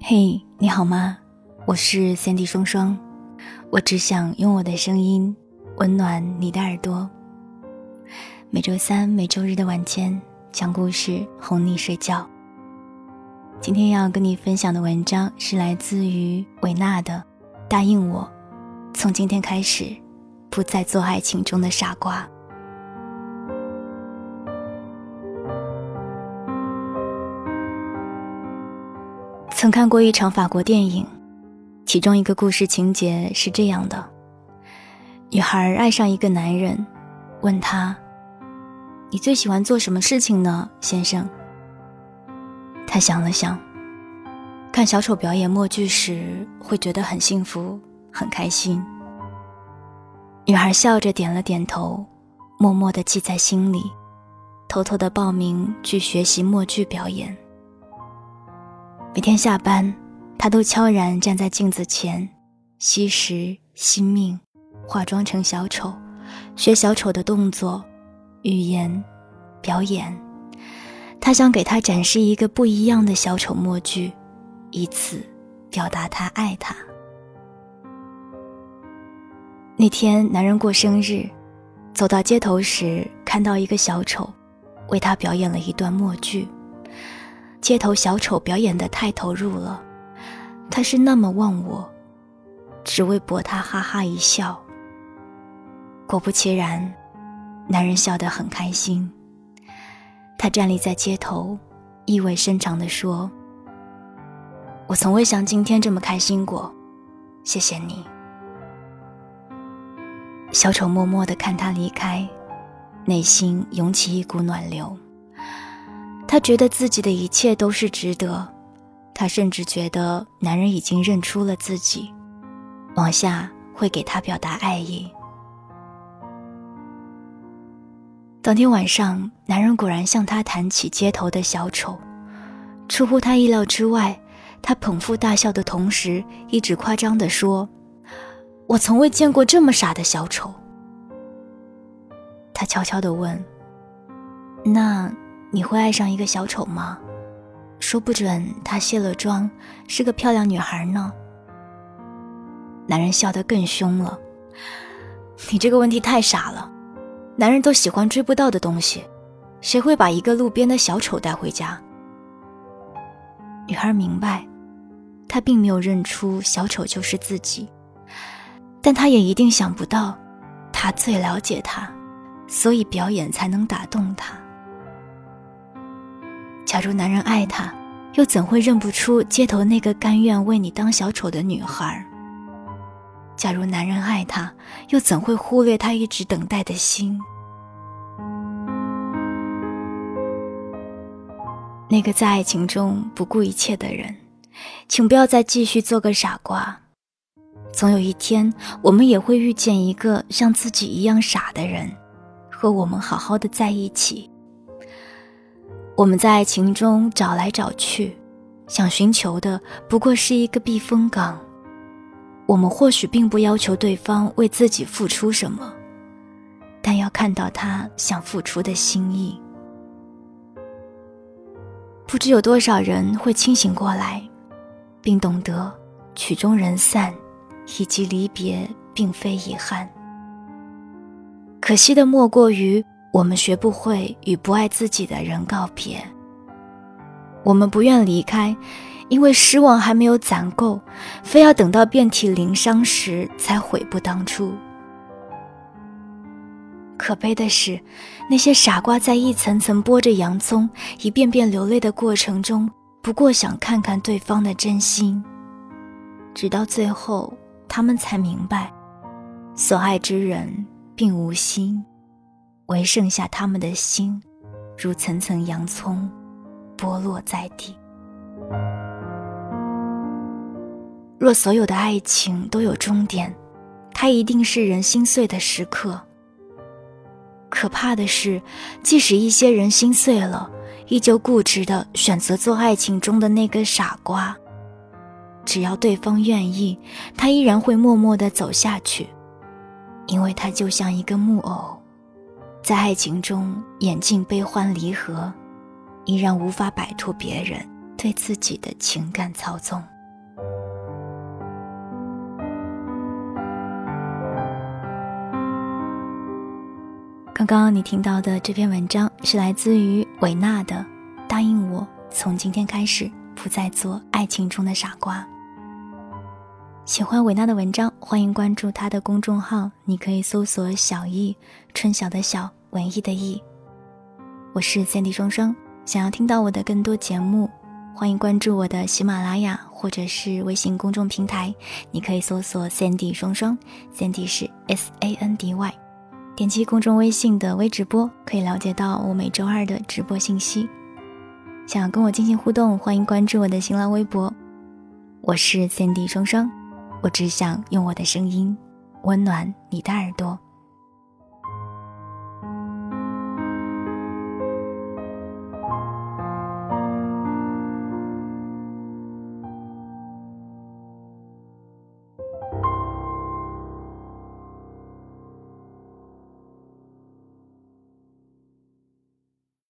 嘿，你好吗？我是三 D 双双，我只想用我的声音温暖你的耳朵。每周三、每周日的晚间讲故事哄你睡觉。今天要跟你分享的文章是来自于维纳的《答应我，从今天开始不再做爱情中的傻瓜》。曾看过一场法国电影，其中一个故事情节是这样的：女孩爱上一个男人，问他：“你最喜欢做什么事情呢，先生？”他想了想，看小丑表演默剧时会觉得很幸福、很开心。女孩笑着点了点头，默默地记在心里，偷偷地报名去学习默剧表演。每天下班，他都悄然站在镜子前，吸食、惜命，化妆成小丑，学小丑的动作、语言、表演。他想给他展示一个不一样的小丑默剧，以此表达他爱他。那天，男人过生日，走到街头时，看到一个小丑，为他表演了一段默剧。街头小丑表演的太投入了，他是那么忘我，只为博他哈哈一笑。果不其然，男人笑得很开心。他站立在街头，意味深长地说：“我从未像今天这么开心过，谢谢你。”小丑默默地看他离开，内心涌起一股暖流。他觉得自己的一切都是值得，他甚至觉得男人已经认出了自己，往下会给他表达爱意。当天晚上，男人果然向他谈起街头的小丑，出乎他意料之外，他捧腹大笑的同时，一直夸张地说：“我从未见过这么傻的小丑。”他悄悄地问：“那？”你会爱上一个小丑吗？说不准她卸了妆是个漂亮女孩呢。男人笑得更凶了。你这个问题太傻了，男人都喜欢追不到的东西，谁会把一个路边的小丑带回家？女孩明白，她并没有认出小丑就是自己，但她也一定想不到，他最了解她，所以表演才能打动她。假如男人爱她，又怎会认不出街头那个甘愿为你当小丑的女孩？假如男人爱她，又怎会忽略她一直等待的心？那个在爱情中不顾一切的人，请不要再继续做个傻瓜。总有一天，我们也会遇见一个像自己一样傻的人，和我们好好的在一起。我们在爱情中找来找去，想寻求的不过是一个避风港。我们或许并不要求对方为自己付出什么，但要看到他想付出的心意。不知有多少人会清醒过来，并懂得曲终人散，以及离别并非遗憾。可惜的莫过于。我们学不会与不爱自己的人告别。我们不愿离开，因为失望还没有攒够，非要等到遍体鳞伤时才悔不当初。可悲的是，那些傻瓜在一层层剥着洋葱、一遍遍流泪的过程中，不过想看看对方的真心，直到最后，他们才明白，所爱之人并无心。唯剩下他们的心，如层层洋葱，剥落在地。若所有的爱情都有终点，它一定是人心碎的时刻。可怕的是，即使一些人心碎了，依旧固执的选择做爱情中的那个傻瓜。只要对方愿意，他依然会默默的走下去，因为他就像一个木偶。在爱情中演尽悲欢离合，依然无法摆脱别人对自己的情感操纵。刚刚你听到的这篇文章是来自于韦娜的《答应我，从今天开始不再做爱情中的傻瓜》。喜欢韦娜的文章，欢迎关注她的公众号，你可以搜索“小易春晓”的小文艺的艺。我是三 D 双双，想要听到我的更多节目，欢迎关注我的喜马拉雅或者是微信公众平台，你可以搜索三 D 双双，三 D 是 S A N D Y。点击公众微信的微直播，可以了解到我每周二的直播信息。想要跟我进行互动，欢迎关注我的新浪微博。我是 Cindy 双双，我只想用我的声音温暖你的耳朵。